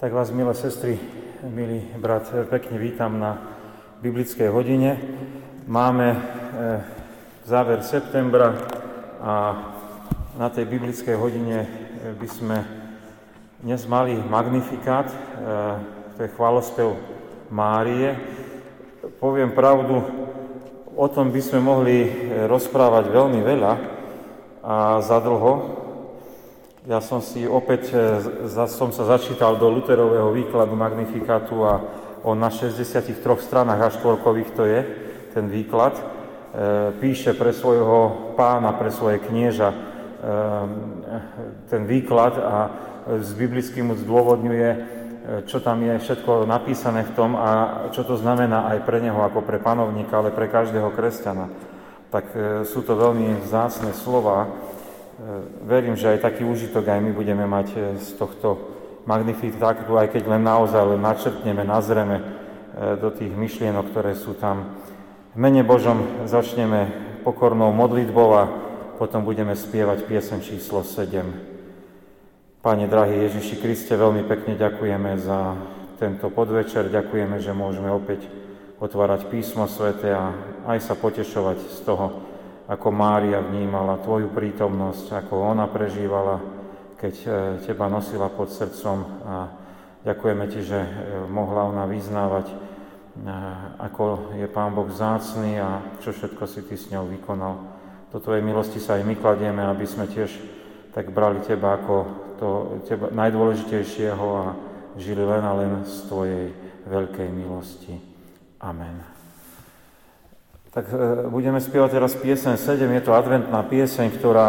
Tak vás, milé sestry, milý brat, pekne vítam na biblickej hodine. Máme e, záver septembra a na tej biblickej hodine e, by sme dnes mali magnifikát, e, to je chválospev Márie. Poviem pravdu, o tom by sme mohli rozprávať veľmi veľa a zadlho, ja som si opäť, e, som sa začítal do Luterového výkladu Magnifikátu a on na 63 stranách až štvorkových to je, ten výklad. E, píše pre svojho pána, pre svoje knieža e, ten výklad a s biblickým mu zdôvodňuje, čo tam je všetko napísané v tom a čo to znamená aj pre neho ako pre panovníka, ale pre každého kresťana. Tak sú to veľmi vzácne slova verím, že aj taký užitok aj my budeme mať e, z tohto magnifikátu, aj keď len naozaj len načrtneme, nazreme e, do tých myšlienok, ktoré sú tam. V mene Božom začneme pokornou modlitbou a potom budeme spievať piesen číslo 7. Pane drahý Ježiši Kriste, veľmi pekne ďakujeme za tento podvečer, ďakujeme, že môžeme opäť otvárať písmo svete a aj sa potešovať z toho, ako Mária vnímala Tvoju prítomnosť, ako ona prežívala, keď e, Teba nosila pod srdcom a ďakujeme Ti, že e, mohla ona vyznávať, e, ako je Pán Boh zácný a čo všetko si Ty s ňou vykonal. Do Tvojej milosti sa aj my kladieme, aby sme tiež tak brali Teba ako to teba, najdôležitejšieho a žili len a len z Tvojej veľkej milosti. Amen. Tak e, budeme spievať teraz piesen 7, je to adventná pieseň, ktorá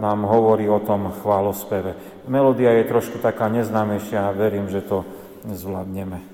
nám hovorí o tom chválospeve. Melódia je trošku taká neznámejšia a verím, že to zvládneme.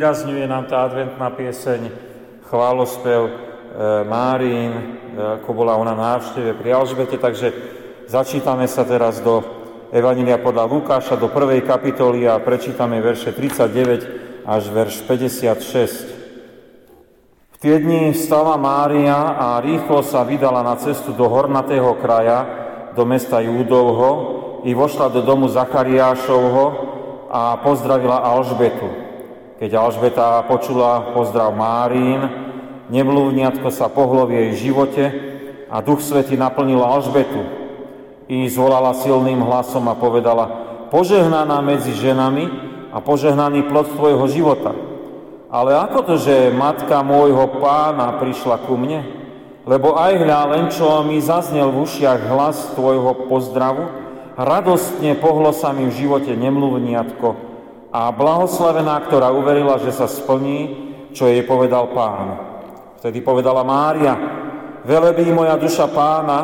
Zvýrazňuje nám tá adventná pieseň chválospev e, Márín, e, ako bola ona návšteve pri Alžbete, takže začítame sa teraz do Evanília podľa Lukáša, do prvej kapitoly a prečítame verše 39 až verš 56. V tie dni vstala Mária a rýchlo sa vydala na cestu do hornatého kraja, do mesta Júdovho i vošla do domu Zachariášovho a pozdravila Alžbetu. Keď Alžbeta počula pozdrav Márín, neblúdniatko sa pohlo v jej živote a Duch Svety naplnil Alžbetu. I zvolala silným hlasom a povedala, požehnaná medzi ženami a požehnaný plod tvojho života. Ale ako to, že matka môjho pána prišla ku mne? Lebo aj hľa, len čo mi zaznel v ušiach hlas tvojho pozdravu, radostne pohlo sa mi v živote nemluvniatko, a blahoslavená, ktorá uverila, že sa splní, čo jej povedal pán. Vtedy povedala Mária, velebí moja duša pána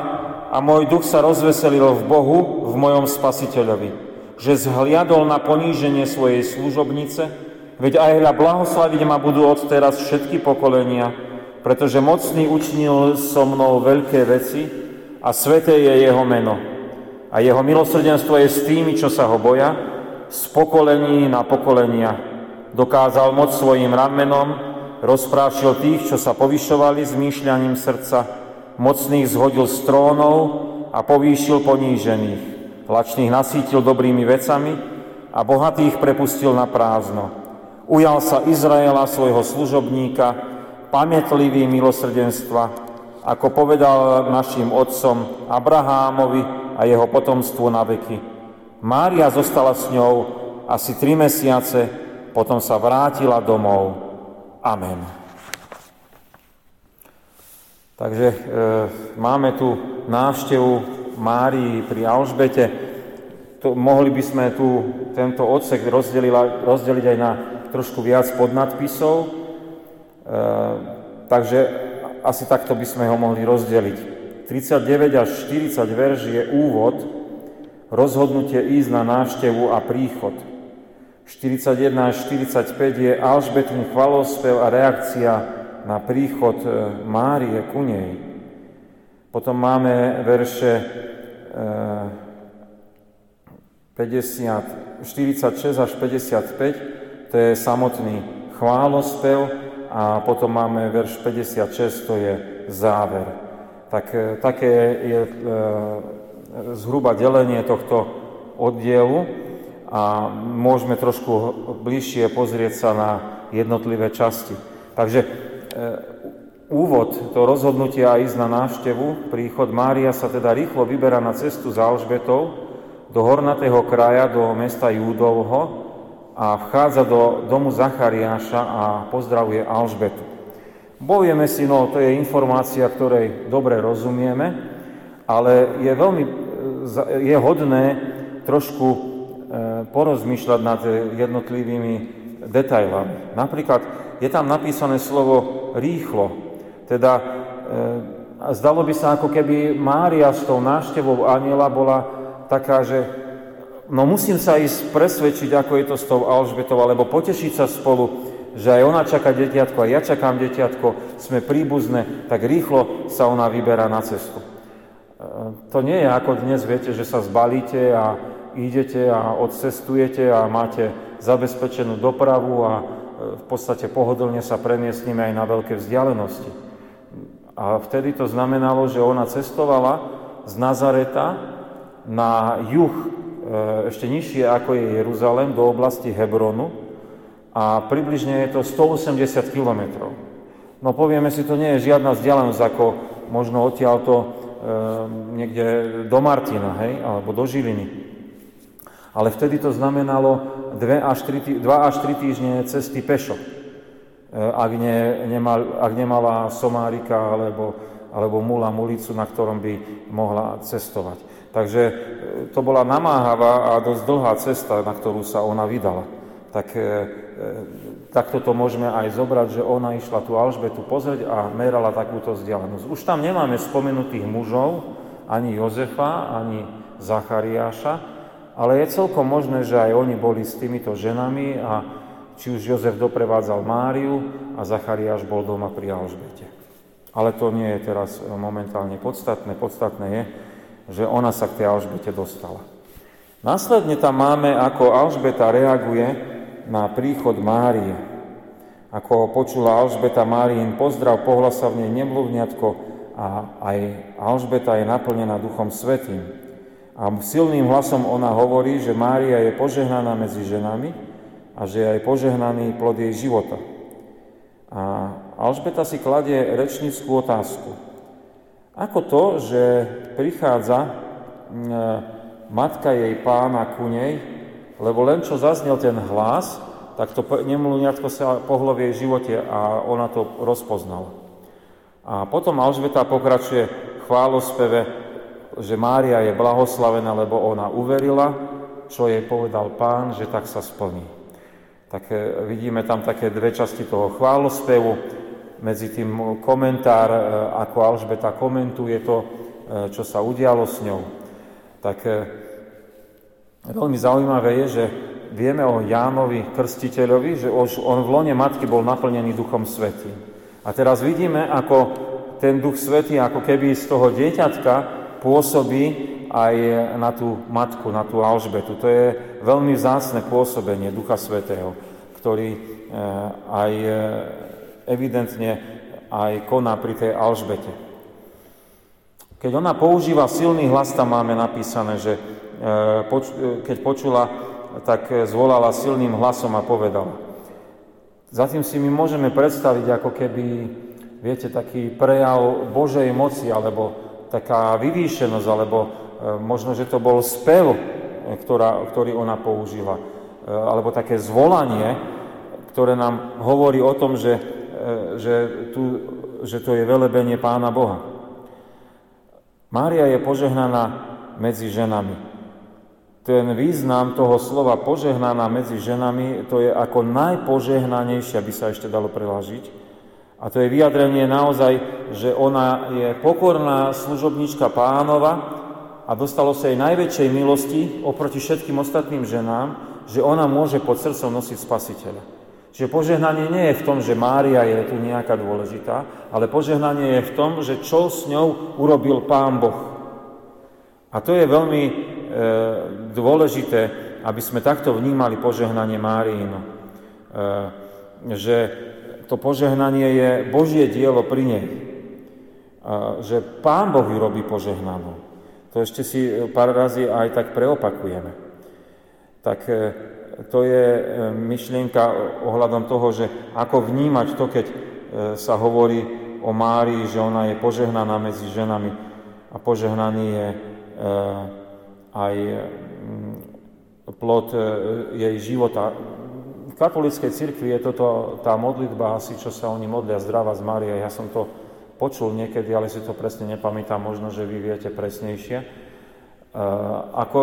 a môj duch sa rozveselil v Bohu, v mojom spasiteľovi, že zhliadol na poníženie svojej služobnice, veď aj hľa blahoslaviť ma budú od teraz všetky pokolenia, pretože mocný učinil so mnou veľké veci a sveté je jeho meno. A jeho milosrdenstvo je s tými, čo sa ho boja, z pokolení na pokolenia. Dokázal moc svojim ramenom, rozprášil tých, čo sa povyšovali zmýšľaním srdca, mocných zhodil z trónov a povýšil ponížených. Lačných nasítil dobrými vecami a bohatých prepustil na prázdno. Ujal sa Izraela, svojho služobníka, pamätlivý milosrdenstva, ako povedal našim otcom Abrahámovi a jeho potomstvu na veky Mária zostala s ňou asi tri mesiace, potom sa vrátila domov. Amen. Takže e, máme tu návštevu Márii pri Alžbete. To, mohli by sme tu tento odsek rozdeliť aj na trošku viac podnadpisov. E, takže asi takto by sme ho mohli rozdeliť. 39 až 40 verš je úvod, rozhodnutie ísť na návštevu a príchod. 41 až 45 je Alžbetin chvalospev a reakcia na príchod e, Márie ku nej. Potom máme verše 50, e, 46 až 55, to je samotný chválospev a potom máme verš 56, to je záver. Tak, e, také je zhruba delenie tohto oddielu a môžeme trošku bližšie pozrieť sa na jednotlivé časti. Takže e, úvod, to rozhodnutie a ísť na návštevu, príchod Mária sa teda rýchlo vyberá na cestu za Alžbetou do hornatého kraja, do mesta Júdovho a vchádza do domu Zachariáša a pozdravuje Alžbetu. Bovieme si, no to je informácia, ktorej dobre rozumieme, ale je veľmi je hodné trošku e, porozmýšľať nad jednotlivými detailami. Napríklad je tam napísané slovo rýchlo, teda e, zdalo by sa, ako keby Mária s tou návštevou aniela bola taká, že no musím sa ísť presvedčiť, ako je to s tou Alžbetou, alebo potešiť sa spolu, že aj ona čaká detiatko, a ja čakám detiatko, sme príbuzné, tak rýchlo sa ona vyberá na cestu. To nie je ako dnes, viete, že sa zbalíte a idete a odcestujete a máte zabezpečenú dopravu a e, v podstate pohodlne sa premiestnime aj na veľké vzdialenosti. A vtedy to znamenalo, že ona cestovala z Nazareta na juh, e, ešte nižšie ako je Jeruzalem, do oblasti Hebronu a približne je to 180 kilometrov. No povieme si, to nie je žiadna vzdialenosť ako možno odtiaľto niekde do Martina, hej, alebo do Žiliny. Ale vtedy to znamenalo 2 až 3, 2 až 3 týždne cesty pešo, ehm, ak, ne, nemal, ak nemala somárika alebo, alebo mula, mulicu, na ktorom by mohla cestovať. Takže e, to bola namáhavá a dosť dlhá cesta, na ktorú sa ona vydala. Tak e, takto to môžeme aj zobrať, že ona išla tú Alžbetu pozrieť a merala takúto vzdialenosť. Už tam nemáme spomenutých mužov, ani Jozefa, ani Zachariáša, ale je celkom možné, že aj oni boli s týmito ženami a či už Jozef doprevádzal Máriu a Zachariáš bol doma pri Alžbete. Ale to nie je teraz momentálne podstatné. Podstatné je, že ona sa k tej Alžbete dostala. Následne tam máme, ako Alžbeta reaguje na príchod Márie. Ako počula Alžbeta Máriin pozdrav, pohľasa v nej nemluvňatko a aj Alžbeta je naplnená Duchom Svetým. A silným hlasom ona hovorí, že Mária je požehnaná medzi ženami a že je aj požehnaný plod jej života. A Alžbeta si kladie rečnickú otázku. Ako to, že prichádza matka jej pána ku nej, lebo len čo zaznel ten hlas, tak to nemluvňatko sa pohlo v jej živote a ona to rozpoznala. A potom Alžbeta pokračuje v chválospeve, že Mária je blahoslavená, lebo ona uverila, čo jej povedal pán, že tak sa splní tak vidíme tam také dve časti toho chválospevu, medzi tým komentár, e, ako Alžbeta komentuje to, e, čo sa udialo s ňou. Tak e, veľmi zaujímavé je, že vieme o Jánovi Krstiteľovi, že už on v lone matky bol naplnený Duchom Svetým. A teraz vidíme, ako ten Duch Svetý, ako keby z toho dieťatka pôsobí aj na tú matku, na tú Alžbetu. To je veľmi vzácne pôsobenie Ducha Svetého, ktorý eh, aj eh, evidentne aj koná pri tej Alžbete. Keď ona používa silný hlas, tam máme napísané, že keď počula, tak zvolala silným hlasom a povedala. Zatým si my môžeme predstaviť ako keby, viete, taký prejav Božej moci, alebo taká vyvýšenosť, alebo možno, že to bol spev, ktorá, ktorý ona použila, alebo také zvolanie, ktoré nám hovorí o tom, že, že, tu, že to je velebenie Pána Boha. Mária je požehnaná medzi ženami. Ten význam toho slova požehnaná medzi ženami, to je ako najpožehnanejšia, by sa ešte dalo prelážiť. A to je vyjadrenie naozaj, že ona je pokorná služobníčka pánova, a dostalo sa jej najväčšej milosti oproti všetkým ostatným ženám, že ona môže pod srdcom nosiť spasiteľa. Čiže požehnanie nie je v tom, že Mária je tu nejaká dôležitá, ale požehnanie je v tom, že čo s ňou urobil Pán Boh. A to je veľmi e, dôležité, aby sme takto vnímali požehnanie Máriino. E, že to požehnanie je Božie dielo pri nej. E, že Pán Boh ju robí požehnanú. To ešte si pár razy aj tak preopakujeme. Tak e, to je myšlienka ohľadom toho, že ako vnímať to, keď sa hovorí o Márii, že ona je požehnaná medzi ženami a požehnaný je aj plod jej života. V katolíckej cirkvi je toto tá modlitba asi, čo sa oni modlia, zdravá z Mária. Ja som to počul niekedy, ale si to presne nepamätám, možno, že vy viete presnejšie. Ako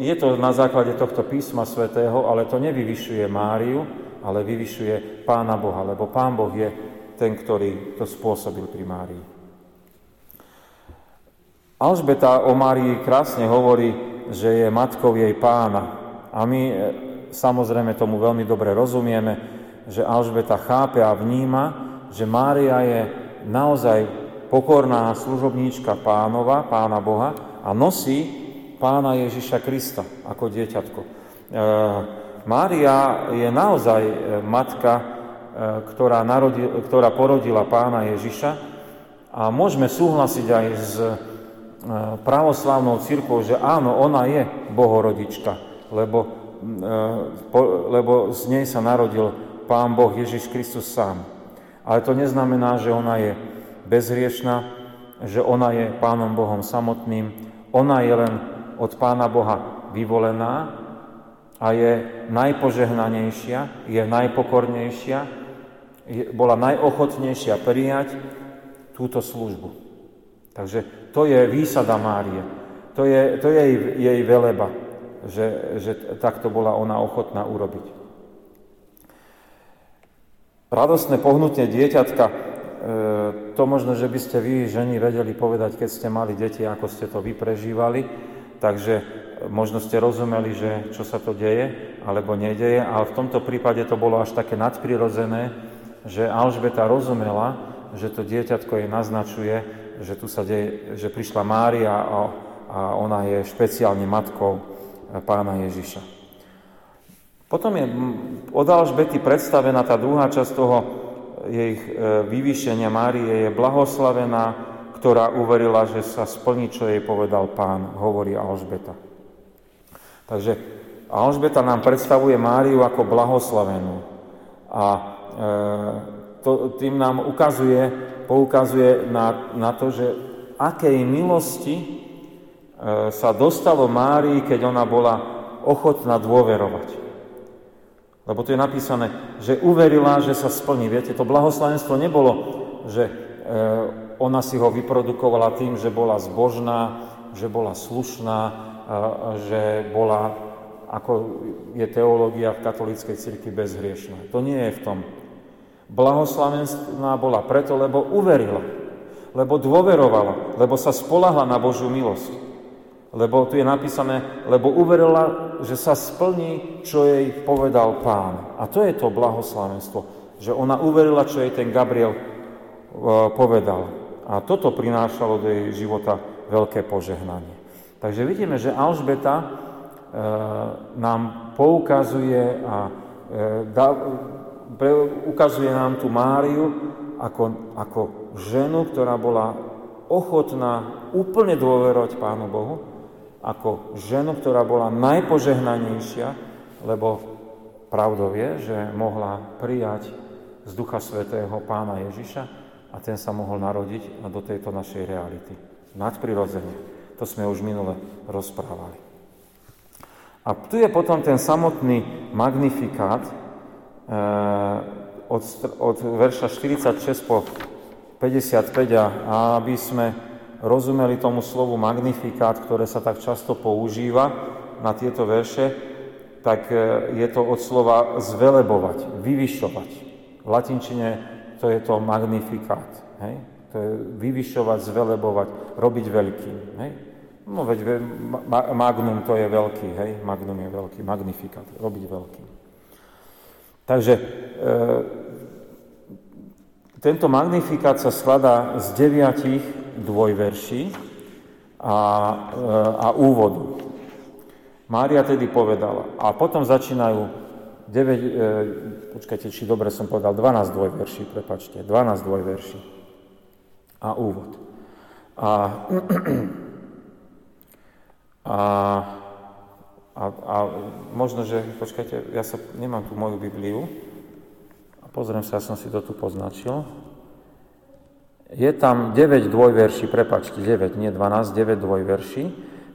je to na základe tohto písma svätého, ale to nevyvyšuje Máriu, ale vyvyšuje Pána Boha, lebo Pán Boh je ten, ktorý to spôsobil pri Márii. Alžbeta o Márii krásne hovorí, že je matkou jej pána. A my e, samozrejme tomu veľmi dobre rozumieme, že Alžbeta chápe a vníma, že Mária je naozaj pokorná služobníčka pánova, pána Boha a nosí pána Ježiša Krista ako dieťatko. E, Mária je naozaj e, matka, e, ktorá, narodil, ktorá porodila pána Ježiša a môžeme súhlasiť aj s e, pravoslavnou církou, že áno, ona je bohorodička, lebo, e, lebo z nej sa narodil pán Boh Ježiš Kristus sám. Ale to neznamená, že ona je bezhriešná, že ona je Pánom Bohom samotným, ona je len od Pána Boha vyvolená a je najpožehnanejšia, je najpokornejšia, bola najochotnejšia prijať túto službu. Takže to je výsada Márie, to je, to je jej, jej veleba, že, že takto bola ona ochotná urobiť. Radostné pohnutie dieťatka, e, to možno, že by ste vy, ženi, vedeli povedať, keď ste mali deti, ako ste to vy prežívali. Takže možno ste rozumeli, že čo sa to deje, alebo nedeje, ale v tomto prípade to bolo až také nadprirodzené, že Alžbeta rozumela, že to dieťatko jej naznačuje, že tu sa deje, že prišla Mária a, a ona je špeciálne matkou pána Ježiša. Potom je od Alžbety predstavená tá druhá časť toho jej e, vyvýšenia Márie je blahoslavená, ktorá uverila, že sa splní, čo jej povedal pán, hovorí Alžbeta. Takže Alžbeta nám predstavuje Máriu ako blahoslavenú. A e, to, tým nám ukazuje, poukazuje na, na to, že akej milosti e, sa dostalo Márii, keď ona bola ochotná dôverovať. Lebo tu je napísané, že uverila, že sa splní. Viete, to blahoslavenstvo nebolo, že e, ona si ho vyprodukovala tým, že bola zbožná, že bola slušná, e, že bola, ako je teológia v katolíckej cirkvi, bezhriešná. To nie je v tom. Blahoslavenstná bola preto, lebo uverila, lebo dôverovala, lebo sa spolahla na Božiu milosť. Lebo tu je napísané, lebo uverila, že sa splní, čo jej povedal pán. A to je to blahoslavenstvo, že ona uverila, čo jej ten Gabriel e, povedal. A toto prinášalo do jej života veľké požehnanie. Takže vidíme, že Alžbeta e, nám poukazuje a e, pre, ukazuje nám tu Máriu ako, ako ženu, ktorá bola ochotná úplne dôverovať Pánu Bohu ako ženu, ktorá bola najpožehnanejšia, lebo pravdou je, že mohla prijať z Ducha Svetého Pána Ježiša a ten sa mohol narodiť do tejto našej reality. Nadprirodzene. To sme už minule rozprávali. A tu je potom ten samotný magnifikát od, od verša 46 po 55 a aby sme rozumeli tomu slovu magnifikát, ktoré sa tak často používa na tieto verše, tak e, je to od slova zvelebovať, vyvyšovať. V latinčine to je to magnifikát. Hej? To je vyvyšovať, zvelebovať, robiť veľký. Hej? No veď magnum to je veľký, hej? Magnum je veľký, magnifikát, robiť veľký. Takže e, tento magnifikát sa skladá z deviatich dvojverší a, e, a úvodu. Mária tedy povedala, a potom začínajú 9, e, počkajte, či dobre som povedal, 12 dvojverší, prepačte, 12 dvojverší a úvod. A, a, a, a možno, že, počkajte, ja sa, nemám tu moju Bibliu, a pozriem sa, ja som si to tu poznačil. Je tam 9 dvojverší, prepačte, 9, nie 12, 9 dvojverší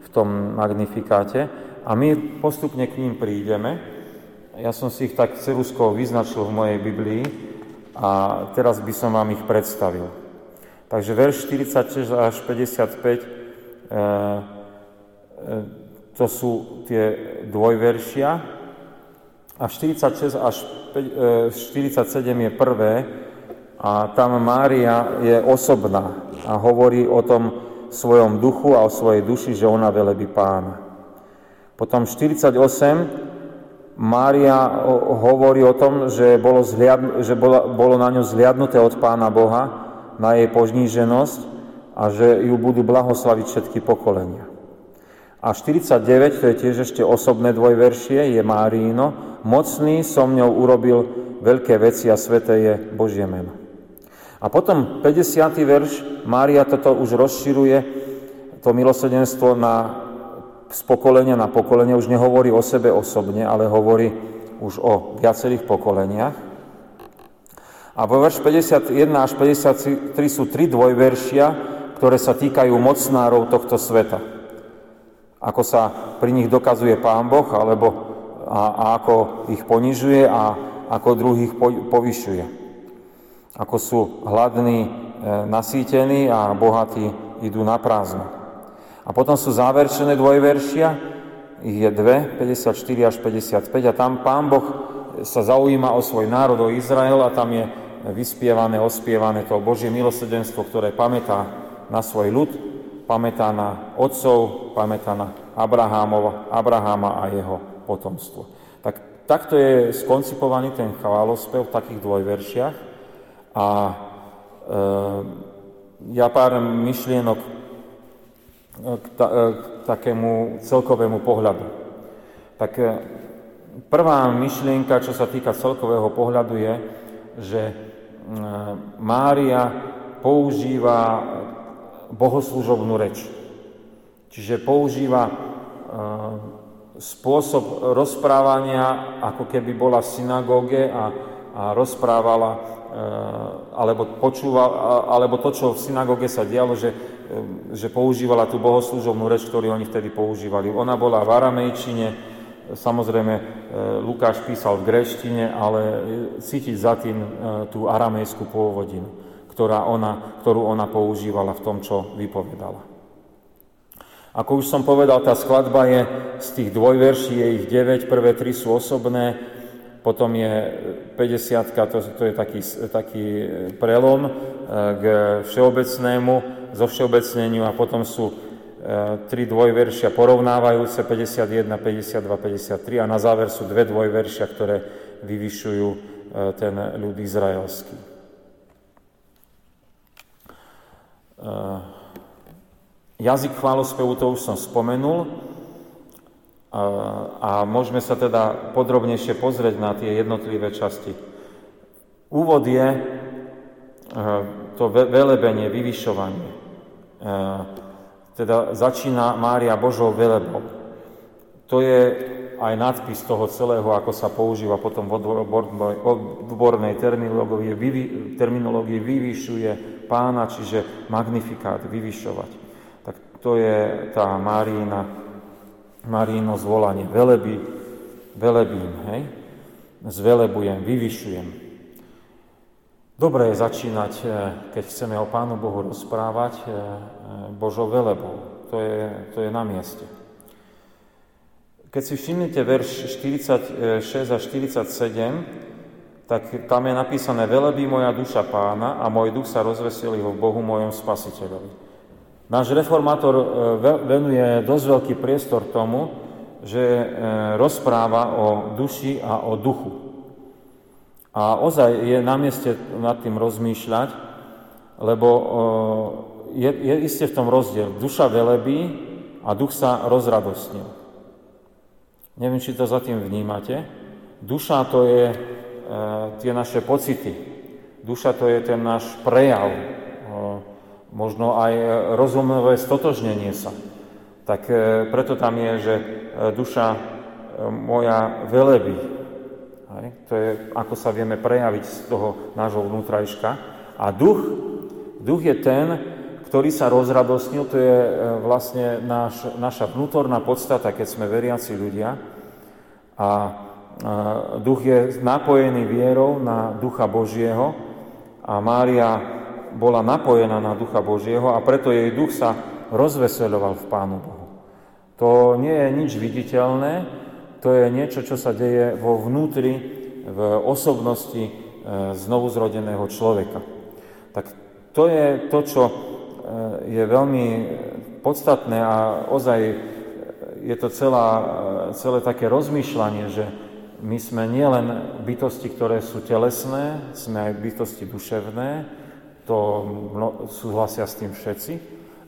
v tom magnifikáte a my postupne k ním prídeme. Ja som si ich tak ceruskou vyznačil v mojej Biblii a teraz by som vám ich predstavil. Takže verš 46 až 55 e, e, to sú tie dvojveršia a 46 až 47 e, je prvé, a tam Mária je osobná a hovorí o tom svojom duchu a o svojej duši, že ona velebí pána. Potom 48 Mária hovorí o tom, že, bolo, zhliad, že bolo, bolo na ňu zliadnuté od Pána Boha, na jej požníženosť a že ju budú blahoslaviť všetky pokolenia. A 49, to je tiež ešte osobné dvojveršie, je Márino. Mocný som ňou urobil veľké veci a sveté je Božie meno. A potom 50. verš, Mária toto už rozširuje, to milosrdenstvo na, z pokolenia na pokolenie, už nehovorí o sebe osobne, ale hovorí už o viacerých pokoleniach. A vo verš 51 až 53 sú tri dvojveršia, ktoré sa týkajú mocnárov tohto sveta. Ako sa pri nich dokazuje Pán Boh, alebo a, a ako ich ponižuje a ako druhých povyšuje ako sú hladní, e, nasýtení a bohatí idú na prázdno. A potom sú záverčené dvojveršia, ich je dve, 54 až 55 a tam Pán Boh sa zaujíma o svoj národ, o Izrael a tam je vyspievané, ospievané to Božie milosrdenstvo, ktoré pamätá na svoj ľud, pamätá na otcov, pamätá na Abrahámova, Abraháma a jeho potomstvo. Tak, takto je skoncipovaný ten chválospev v takých dvojveršiach a e, ja pár myšlienok k, ta, e, k takému celkovému pohľadu. Tak e, prvá myšlienka, čo sa týka celkového pohľadu je, že e, Mária používa bohoslužobnú reč. Čiže používa spôsob rozprávania, ako keby bola v synagóge a, a rozprávala, alebo počúvala, alebo to, čo v synagóge sa dialo, že že používala tú bohoslúžobnú reč, ktorú oni vtedy používali. Ona bola v aramejčine, samozrejme e, Lukáš písal v greštine, ale cítiť za tým e, tú aramejskú pôvodinu, ktorá ona, ktorú ona používala v tom, čo vypovedala. Ako už som povedal, tá skladba je z tých dvojverší, je ich 9, prvé tri sú osobné, potom je 50, to, to je taký, taký prelom e, k všeobecnému, zo všeobecneniu a potom sú e, tri dvojveršia porovnávajúce 51, 52, 53 a na záver sú dve dvojveršia, ktoré vyvyšujú e, ten ľud izraelský. E, jazyk chválospevu to už som spomenul a môžeme sa teda podrobnejšie pozrieť na tie jednotlivé časti. Úvod je to velebenie, vyvyšovanie. Teda začína Mária Božou velebou. To je aj nadpis toho celého, ako sa používa potom v odbornej terminológii vyvyšuje pána, čiže magnifikát, vyvyšovať. Tak to je tá Márína, Máríno zvolanie. Veleby, velebím, hej? Zvelebujem, vyvyšujem. Dobre je začínať, e, keď chceme o Pánu Bohu rozprávať, e, e, Božou velebou. To je, to je na mieste. Keď si všimnete verš 46 a 47, tak tam je napísané Velebí moja duša pána a môj duch sa rozveselí v Bohu mojom spasiteľovi. Náš reformátor venuje dosť veľký priestor tomu, že rozpráva o duši a o duchu. A ozaj je na mieste nad tým rozmýšľať, lebo je, je iste v tom rozdiel. Duša velebí a duch sa rozradostnil. Neviem, či to za tým vnímate. Duša to je e, tie naše pocity. Duša to je ten náš prejav. E, možno aj rozumové stotožnenie sa. Tak e, preto tam je, že e, duša e, moja velebí. Hej? To je, ako sa vieme prejaviť z toho nášho vnútrajška. A duch, duch je ten, ktorý sa rozradostnil, to je e, vlastne náš, naša vnútorná podstata, keď sme veriaci ľudia. A e, duch je napojený vierou na Ducha Božieho a Mária bola napojená na Ducha Božieho a preto jej duch sa rozveseľoval v Pánu Bohu. To nie je nič viditeľné, to je niečo, čo sa deje vo vnútri, v osobnosti e, znovuzrodeného človeka. Tak to je to, čo e, je veľmi podstatné a ozaj je to celá, e, celé také rozmýšľanie, že my sme nielen bytosti, ktoré sú telesné, sme aj bytosti duševné, to súhlasia s tým všetci,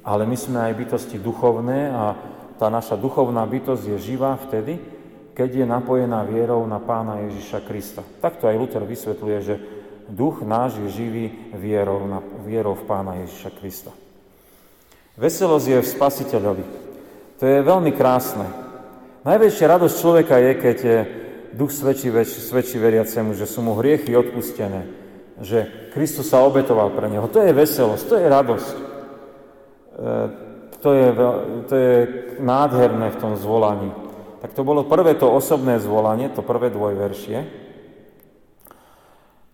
ale my sme aj bytosti duchovné a tá naša duchovná bytosť je živá vtedy, keď je napojená vierou na Pána Ježiša Krista. Takto aj Luther vysvetľuje, že duch náš je živý vierou, na, vierou v Pána Ježiša Krista. Veselosť je v Spasiteľovi. To je veľmi krásne. Najväčšia radosť človeka je, keď je duch svedčí, svedčí veriacemu, že sú mu hriechy odpustené, že Kristus sa obetoval pre neho. To je veselosť, to je radosť. E, to je, to je nádherné v tom zvolaní. Tak to bolo prvé to osobné zvolanie, to prvé dvojveršie.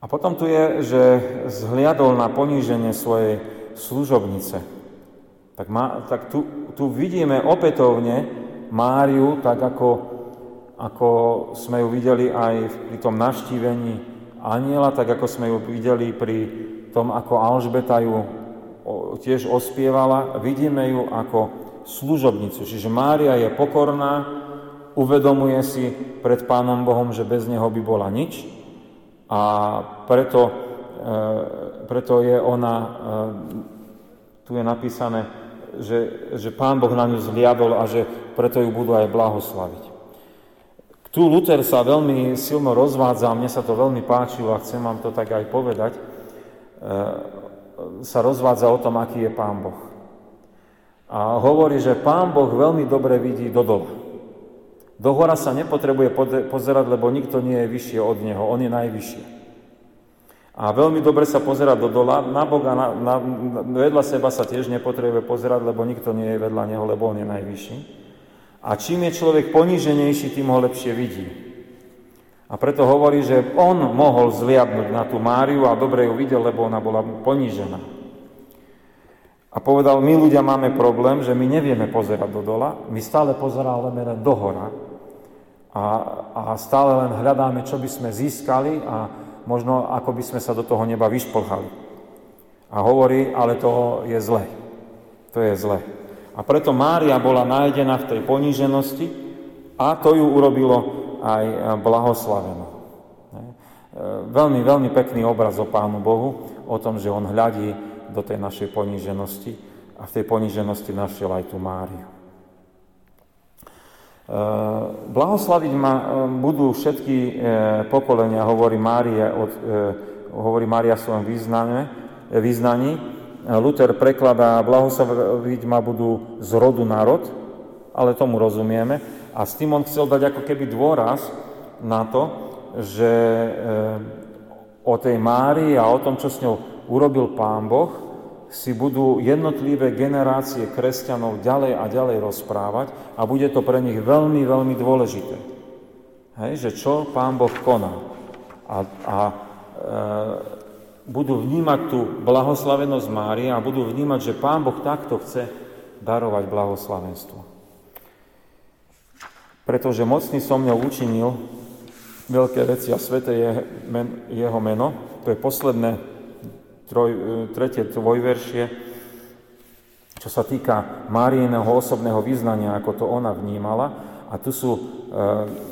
A potom tu je, že zhliadol na poníženie svojej služobnice. Tak, má, tak tu, tu vidíme opätovne Máriu, tak ako, ako sme ju videli aj pri tom navštívení aniela, tak ako sme ju videli pri tom, ako Alžbeta ju tiež ospievala. Vidíme ju ako služobnicu. Čiže Mária je pokorná, uvedomuje si pred Pánom Bohom, že bez Neho by bola nič a preto, e, preto je ona, e, tu je napísané, že, že Pán Boh na ňu zliadol a že preto ju budú aj blahoslaviť. Tu Luther sa veľmi silno rozvádza, mne sa to veľmi páčilo a chcem vám to tak aj povedať, e, sa rozvádza o tom, aký je Pán Boh. A hovorí, že Pán Boh veľmi dobre vidí do dola. Do hora sa nepotrebuje pozerať, lebo nikto nie je vyššie od Neho, On je najvyšší. A veľmi dobre sa pozerať do dola, na Boga, na, na, vedľa seba sa tiež nepotrebuje pozerať, lebo nikto nie je vedľa Neho, lebo On je najvyšší. A čím je človek poníženejší, tým ho lepšie vidí. A preto hovorí, že on mohol zliadnúť na tú Máriu a dobre ju videl, lebo ona bola ponížená. A povedal, my ľudia máme problém, že my nevieme pozerať do dola, my stále pozeráme len do hora a, a stále len hľadáme, čo by sme získali a možno ako by sme sa do toho neba vyšplhali. A hovorí, ale to je zle. To je zle. A preto Mária bola nájdená v tej poníženosti a to ju urobilo aj blahoslavenú. E, veľmi, veľmi pekný obraz o Pánu Bohu, o tom, že On hľadí do tej našej poníženosti a v tej poníženosti našiel aj tú Máriu. E, blahoslaviť ma e, budú všetky pokolenia, hovorí Mária, hovorí Mária v svojom význaní, Luther prekladá, blahoslaviť ma budú z rodu národ, ale tomu rozumieme. A s tým on chcel dať ako keby dôraz na to, že eh, o tej Márii a o tom, čo s ňou urobil Pán Boh, si budú jednotlivé generácie kresťanov ďalej a ďalej rozprávať a bude to pre nich veľmi, veľmi dôležité. Hej, že čo Pán Boh koná. A, a e, budú vnímať tú blahoslavenosť Márie a budú vnímať, že Pán Boh takto chce darovať blahoslavenstvo. Pretože mocný som mňou učinil veľké veci a svete je men, jeho meno. To je posledné troj, tretie dvojveršie, čo sa týka Máriiného osobného význania, ako to ona vnímala. A tu sú e,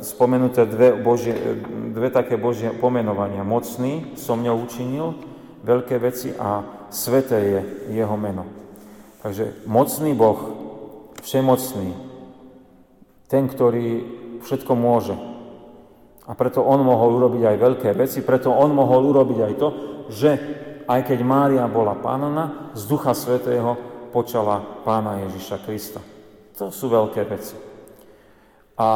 spomenuté dve, božie, dve také božie pomenovania. Mocný som mňou učinil veľké veci a sveté je jeho meno. Takže mocný Boh, všemocný, ten, ktorý všetko môže. A preto on mohol urobiť aj veľké veci, preto on mohol urobiť aj to, že aj keď Mária bola pána, z Ducha Svetého počala pána Ježiša Krista. To sú veľké veci. A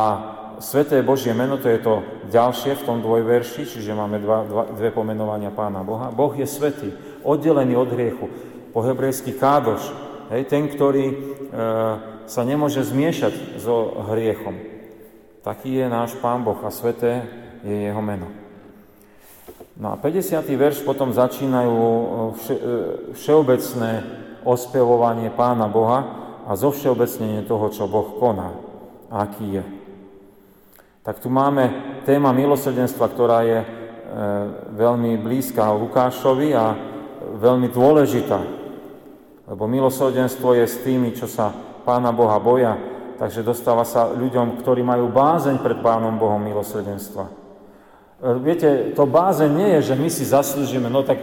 Sveté Božie meno, to je to ďalšie v tom dvojverši, čiže máme dva, dva, dve pomenovania Pána Boha. Boh je svetý, oddelený od hriechu. Po hebrejsky kádoš, hej, ten, ktorý e, sa nemôže zmiešať so hriechom. Taký je náš Pán Boh a sveté je jeho meno. No a 50. verš potom začínajú e, vše, e, všeobecné ospevovanie Pána Boha a zovšeobecnenie toho, čo Boh koná aký je. Tak tu máme téma milosrdenstva, ktorá je e, veľmi blízka Lukášovi a veľmi dôležitá. Lebo milosrdenstvo je s tými, čo sa Pána Boha boja, takže dostáva sa ľuďom, ktorí majú bázeň pred Pánom Bohom milosrdenstva. E, viete, to bázeň nie je, že my si zaslúžime, no tak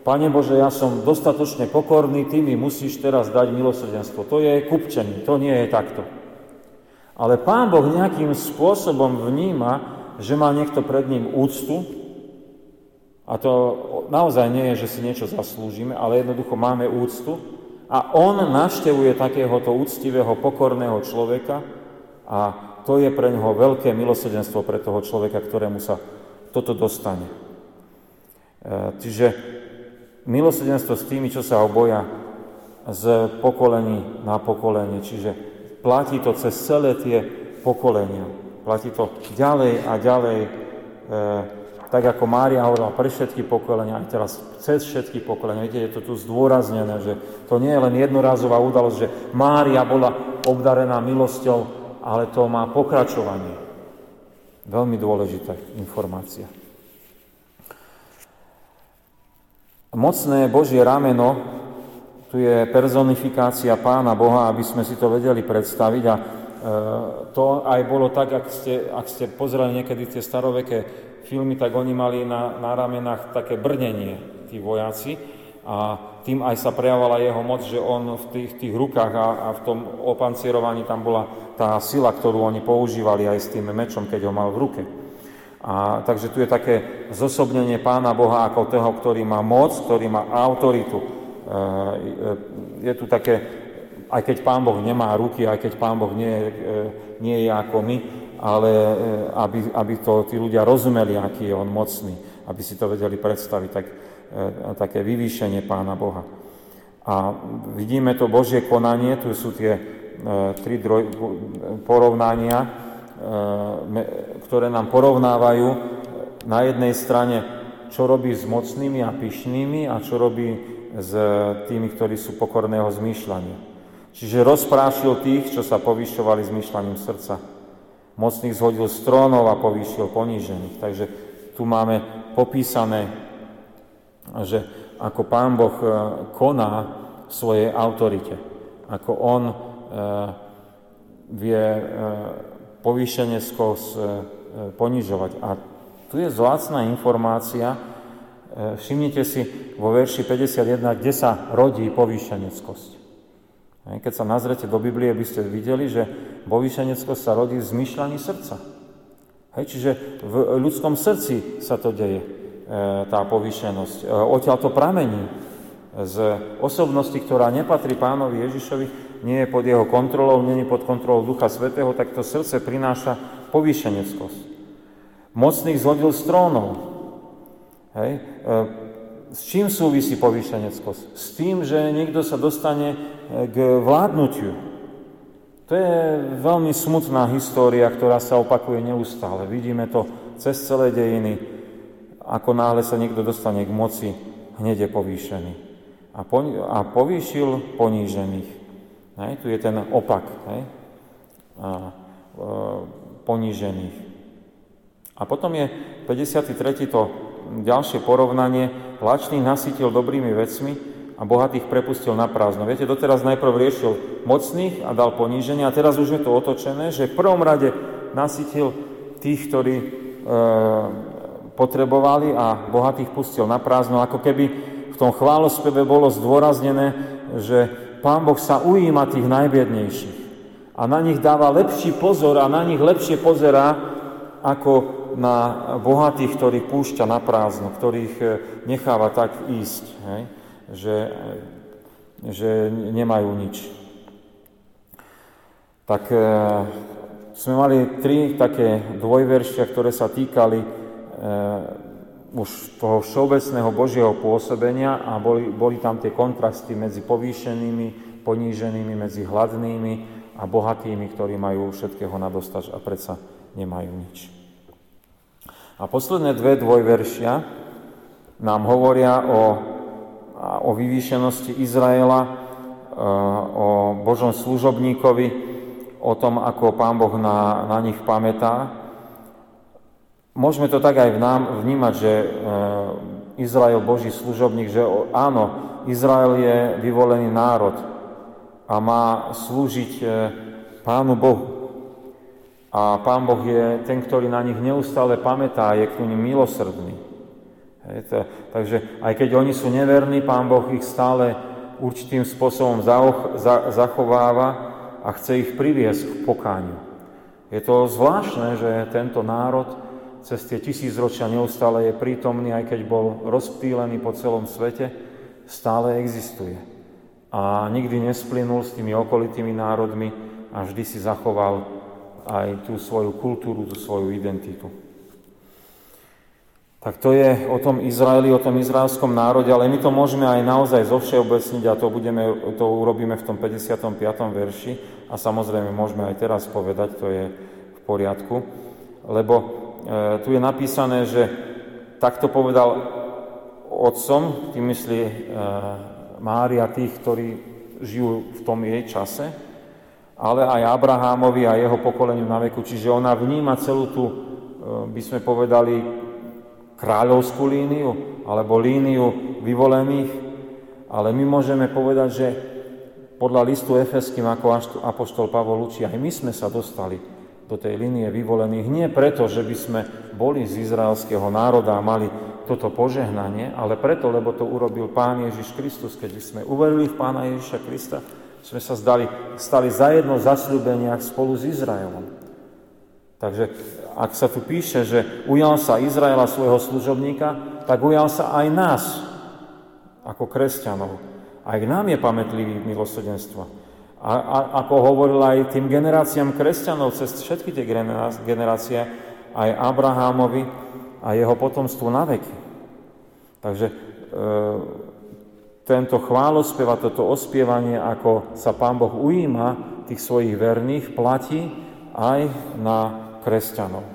Pane Bože, ja som dostatočne pokorný, ty mi musíš teraz dať milosrdenstvo. To je kupčenie, to nie je takto. Ale Pán Boh nejakým spôsobom vníma, že má niekto pred ním úctu, a to naozaj nie je, že si niečo zaslúžime, ale jednoducho máme úctu, a on navštevuje takéhoto úctivého, pokorného človeka a to je pre neho veľké milosrdenstvo pre toho človeka, ktorému sa toto dostane. E, čiže milosrdenstvo s tými, čo sa oboja z pokolení na pokolenie, čiže platí to cez celé tie pokolenia. Platí to ďalej a ďalej, e, tak ako Mária hovorila pre všetky pokolenia, aj teraz cez všetky pokolenia. Viete, je to tu zdôraznené, že to nie je len jednorázová udalosť, že Mária bola obdarená milosťou, ale to má pokračovanie. Veľmi dôležitá informácia. Mocné Božie rameno tu je personifikácia Pána Boha, aby sme si to vedeli predstaviť a to aj bolo tak, ak ste, ak ste pozreli niekedy tie staroveké filmy, tak oni mali na, na ramenách také brnenie, tí vojaci, a tým aj sa prejavovala jeho moc, že on v tých, tých rukách a, a v tom opancierovaní tam bola tá sila, ktorú oni používali aj s tým mečom, keď ho mal v ruke. A, takže tu je také zosobnenie Pána Boha ako toho, ktorý má moc, ktorý má autoritu. E, e, je tu také, aj keď Pán Boh nemá ruky, aj keď Pán Boh nie, e, nie je ako my, ale e, aby, aby to tí ľudia rozumeli, aký je on mocný, aby si to vedeli predstaviť, tak také vyvýšenie Pána Boha. A vidíme to Božie konanie, tu sú tie tri droj, porovnania, ktoré nám porovnávajú na jednej strane, čo robí s mocnými a pyšnými a čo robí s tými, ktorí sú pokorného zmýšľania. Čiže rozprášil tých, čo sa povyšovali zmýšľaním srdca. Mocných zhodil z trónov a povýšil ponížených. Takže tu máme popísané že ako Pán Boh e, koná v svojej autorite, ako On e, vie e, povýšenecko ponižovať. A tu je zvlácná informácia, všimnite si vo verši 51, kde sa rodí povýšeneckosť. Keď sa nazrete do Biblie, by ste videli, že povýšeneckosť sa rodí z myšľaní srdca. Hej, čiže v ľudskom srdci sa to deje. E, tá povýšenosť. E, odtiaľ to pramení z osobnosti, ktorá nepatrí pánovi Ježišovi, nie je pod jeho kontrolou, nie je pod kontrolou Ducha Svetého, tak to srdce prináša povýšeneckosť. Mocných zhodil z trónov. Hej. E, s čím súvisí povýšeneckosť? S tým, že niekto sa dostane k vládnutiu. To je veľmi smutná história, ktorá sa opakuje neustále. Vidíme to cez celé dejiny ako náhle sa niekto dostane k moci, hneď je povýšený. A, po, a povýšil ponížených. Hej, tu je ten opak hej, a, e, ponížených. A potom je 53. to ďalšie porovnanie. Lačný nasytil dobrými vecmi a bohatých prepustil na prázdno. Viete, doteraz najprv riešil mocných a dal poníženie a teraz už je to otočené, že v prvom rade nasytil tých, ktorí e, potrebovali a bohatých pustil na prázdno, ako keby v tom chválospeve bolo zdôraznené, že Pán Boh sa ujíma tých najbiednejších a na nich dáva lepší pozor a na nich lepšie pozerá ako na bohatých, ktorých púšťa na prázdno, ktorých e, necháva tak ísť, hej? Že, e, že nemajú nič. Tak e, sme mali tri také dvojveršia, ktoré sa týkali Eh, už toho všeobecného Božieho pôsobenia a boli, boli tam tie kontrasty medzi povýšenými, poníženými, medzi hladnými a bohatými, ktorí majú všetkého nadostač a predsa nemajú nič. A posledné dve dvojveršia nám hovoria o, o vyvýšenosti Izraela, eh, o Božom služobníkovi, o tom, ako Pán Boh na, na nich pamätá Môžeme to tak aj v vnímať, že e, Izrael, Boží služobník, že áno, Izrael je vyvolený národ a má slúžiť e, Pánu Bohu. A Pán Boh je ten, ktorý na nich neustále pamätá, je k nim milosrdný. Takže aj keď oni sú neverní, Pán Boh ich stále určitým spôsobom zachováva a chce ich priviesť k pokániu. Je to zvláštne, že tento národ cez tie tisícročia neustále je prítomný, aj keď bol rozptýlený po celom svete, stále existuje. A nikdy nesplynul s tými okolitými národmi a vždy si zachoval aj tú svoju kultúru, tú svoju identitu. Tak to je o tom Izraeli, o tom izraelskom národe, ale my to môžeme aj naozaj zovšeobecniť a to, budeme, to urobíme v tom 55. verši a samozrejme môžeme aj teraz povedať, to je v poriadku, lebo E, tu je napísané, že takto povedal otcom, tým myslí e, Mária tých, ktorí žijú v tom jej čase, ale aj Abrahámovi a jeho pokoleniu na veku. Čiže ona vníma celú tú, e, by sme povedali, kráľovskú líniu, alebo líniu vyvolených Ale my môžeme povedať, že podľa listu Efeským, ako apoštol Pavol učí, aj my sme sa dostali do tej linie vyvolených. Nie preto, že by sme boli z izraelského národa a mali toto požehnanie, ale preto, lebo to urobil Pán Ježiš Kristus. Keď sme uverili v Pána Ježiša Krista, sme sa zdali, stali zajedno v zasľúbeniach spolu s Izraelom. Takže ak sa tu píše, že ujal sa Izraela svojho služobníka, tak ujal sa aj nás, ako kresťanov. Aj k nám je pamätlivý milosrdenstvo. A, a ako hovoril aj tým generáciám kresťanov cez všetky tie generácie, aj Abrahámovi a jeho potomstvu na veky. Takže e, tento chválospev a toto ospievanie, ako sa Pán Boh ujíma tých svojich verných, platí aj na kresťanov.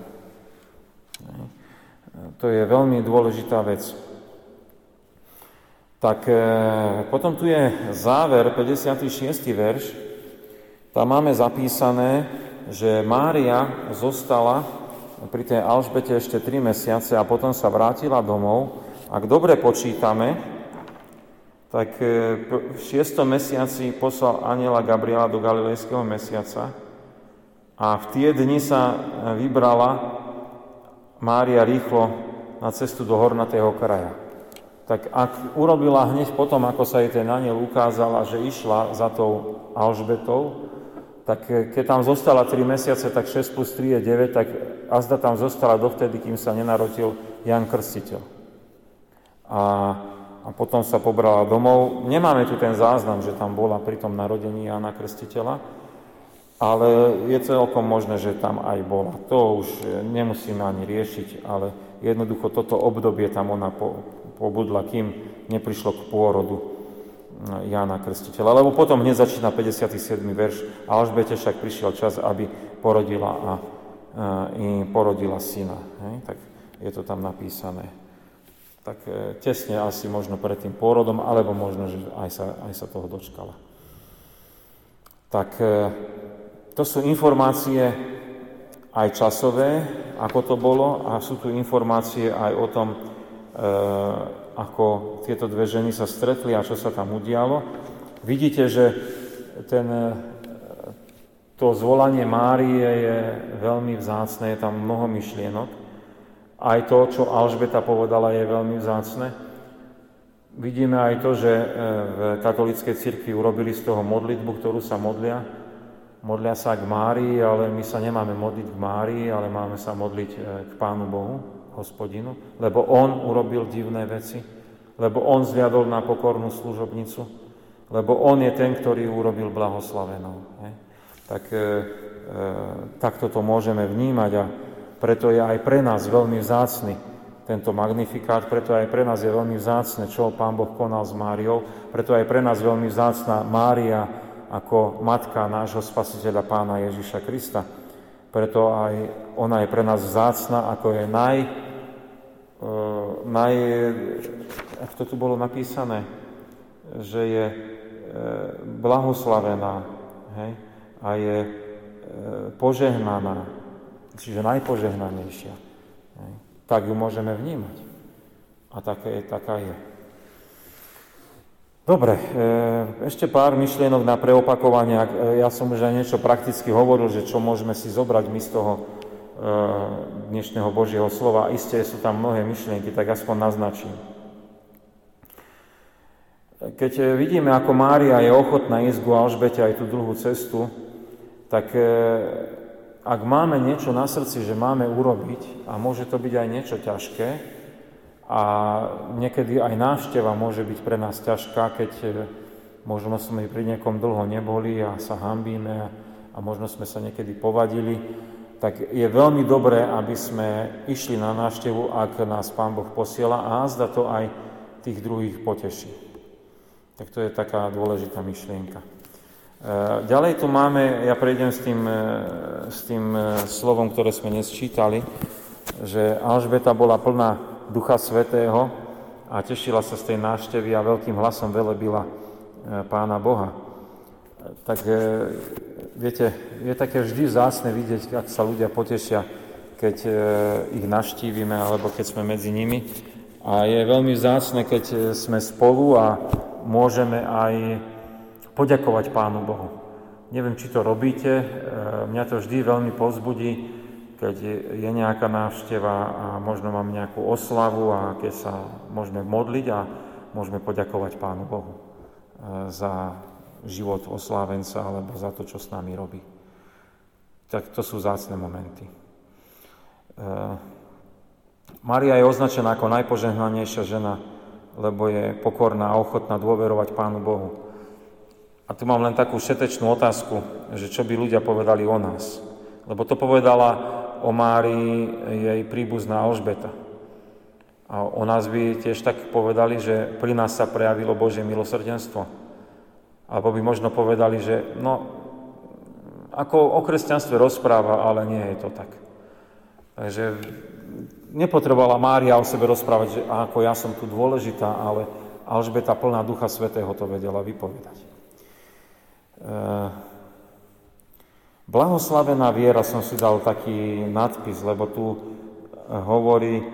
To je veľmi dôležitá vec. Tak e, potom tu je záver, 56. verš. Tam máme zapísané, že Mária zostala pri tej Alžbete ešte 3 mesiace a potom sa vrátila domov. Ak dobre počítame, tak e, v 6. mesiaci poslal aniela Gabriela do Galilejského mesiaca a v tie dni sa vybrala Mária rýchlo na cestu do hornatého kraja tak ak urobila hneď potom, ako sa jej ten aniel ukázala, že išla za tou Alžbetou, tak keď tam zostala 3 mesiace, tak 6 plus 3 je 9, tak azda tam zostala dovtedy, kým sa nenarodil Jan Krstiteľ. A, a potom sa pobrala domov. Nemáme tu ten záznam, že tam bola pri tom narodení Jana Krstiteľa, ale je celkom možné, že tam aj bola. To už nemusíme ani riešiť, ale jednoducho toto obdobie tam ona po, pobudla, kým neprišlo k pôrodu eh, Jána Krstiteľa. Lebo potom hneď začína 57. verš a Alžbete však prišiel čas, aby porodila a, a eh, i porodila syna. Hej? Tak je to tam napísané. Tak e, tesne asi možno pred tým pôrodom, alebo možno, že aj sa, aj sa toho dočkala. Tak e, to sú informácie aj časové, ako to bolo, a sú tu informácie aj o tom, Eh, ako tieto dve ženy sa stretli a čo sa tam udialo. Vidíte, že ten, to zvolanie Márie je veľmi vzácne, je tam mnoho myšlienok. Aj to, čo Alžbeta povedala, je veľmi vzácne. Vidíme aj to, že eh, v katolíckej cirkvi urobili z toho modlitbu, ktorú sa modlia. Modlia sa k Márii, ale my sa nemáme modliť k Márii, ale máme sa modliť k Pánu Bohu hospodinu, lebo on urobil divné veci, lebo on zviadol na pokornú služobnicu, lebo on je ten, ktorý urobil blahoslavenou. Tak e, e, takto to môžeme vnímať a preto je aj pre nás veľmi vzácny tento magnifikát, preto aj pre nás je veľmi vzácne, čo Pán Boh konal s Máriou, preto aj pre nás veľmi vzácna Mária ako matka nášho spasiteľa Pána Ježiša Krista. Preto aj ona je pre nás vzácna, ako je naj, uh, naj... Ako to tu bolo napísané? Že je uh, blahoslavená hej? a je uh, požehnaná, čiže najpožehnanejšia. Tak ju môžeme vnímať. A taká je, taká je. Dobre, ešte pár myšlienok na preopakovanie. Ja som už aj niečo prakticky hovoril, že čo môžeme si zobrať my z toho e, dnešného Božieho slova. Isté sú tam mnohé myšlienky, tak aspoň naznačím. Keď vidíme, ako Mária je ochotná ísť ku Alžbete aj tú druhú cestu, tak e, ak máme niečo na srdci, že máme urobiť, a môže to byť aj niečo ťažké, a niekedy aj návšteva môže byť pre nás ťažká, keď e, možno sme pri niekom dlho neboli a sa hambíme a možno sme sa niekedy povadili, tak je veľmi dobré, aby sme išli na návštevu, ak nás Pán Boh posiela a zda to aj tých druhých poteší. Tak to je taká dôležitá myšlienka. E, ďalej tu máme, ja prejdem s tým, e, s tým slovom, ktoré sme dnes čítali, že Alžbeta bola plná Ducha Svetého a tešila sa z tej návštevy a veľkým hlasom velebila Pána Boha. Tak viete, je také vždy zásne vidieť, ak sa ľudia potešia, keď ich naštívime alebo keď sme medzi nimi. A je veľmi vzácne, keď sme spolu a môžeme aj poďakovať Pánu Bohu. Neviem, či to robíte, e, mňa to vždy veľmi pozbudí, keď je nejaká návšteva a možno mám nejakú oslavu a keď sa môžeme modliť a môžeme poďakovať Pánu Bohu e, za život oslávenca alebo za to, čo s nami robí. Tak to sú zácne momenty. Maria je označená ako najpožehnanejšia žena, lebo je pokorná a ochotná dôverovať Pánu Bohu. A tu mám len takú šetečnú otázku, že čo by ľudia povedali o nás. Lebo to povedala o Márii jej príbuzná Alžbeta. A o nás by tiež tak povedali, že pri nás sa prejavilo Božie milosrdenstvo. Alebo by možno povedali, že no, ako o kresťanstve rozpráva, ale nie je to tak. Takže nepotrebovala Mária o sebe rozprávať, že ako ja som tu dôležitá, ale Alžbeta plná Ducha Svetého to vedela vypovedať. E, blahoslavená viera som si dal taký nadpis, lebo tu hovorí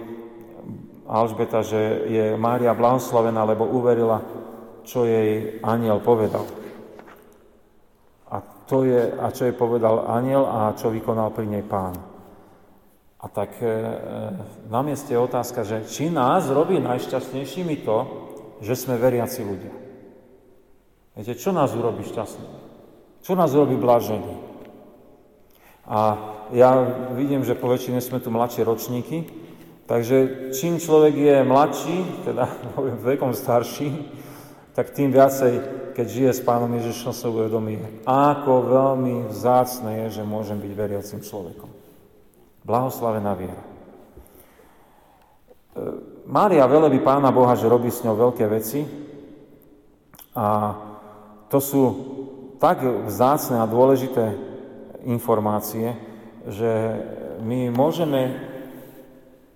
Alžbeta, že je Mária blahoslavená, lebo uverila, čo jej aniel povedal. A, to je, a čo jej povedal aniel a čo vykonal pri nej pán. A tak e, na mieste je otázka, že či nás robí najšťastnejšími to, že sme veriaci ľudia. Viete, čo nás urobí šťastnými? Čo nás urobí blážení? A ja vidím, že po väčšine sme tu mladšie ročníky, takže čím človek je mladší, teda poviem vekom starší, tak tým viacej, keď žije s Pánom Ježišom, sa uvedomí, ako veľmi vzácne je, že môžem byť veriacim človekom. Blahoslavená viera. E, Mária velebí Pána Boha, že robí s ňou veľké veci a to sú tak vzácne a dôležité informácie, že my môžeme,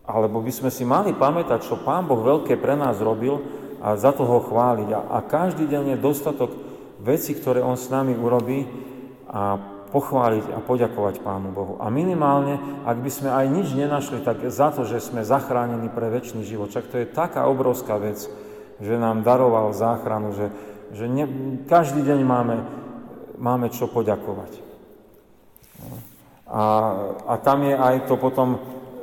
alebo by sme si mali pamätať, čo Pán Boh veľké pre nás robil a za to ho chváliť. A, a každý deň je dostatok veci, ktoré On s nami urobí a pochváliť a poďakovať Pánu Bohu. A minimálne, ak by sme aj nič nenašli, tak za to, že sme zachránení pre väčší život. Čak to je taká obrovská vec, že nám daroval záchranu, že, že ne, každý deň máme, máme čo poďakovať. A, a tam je aj to potom,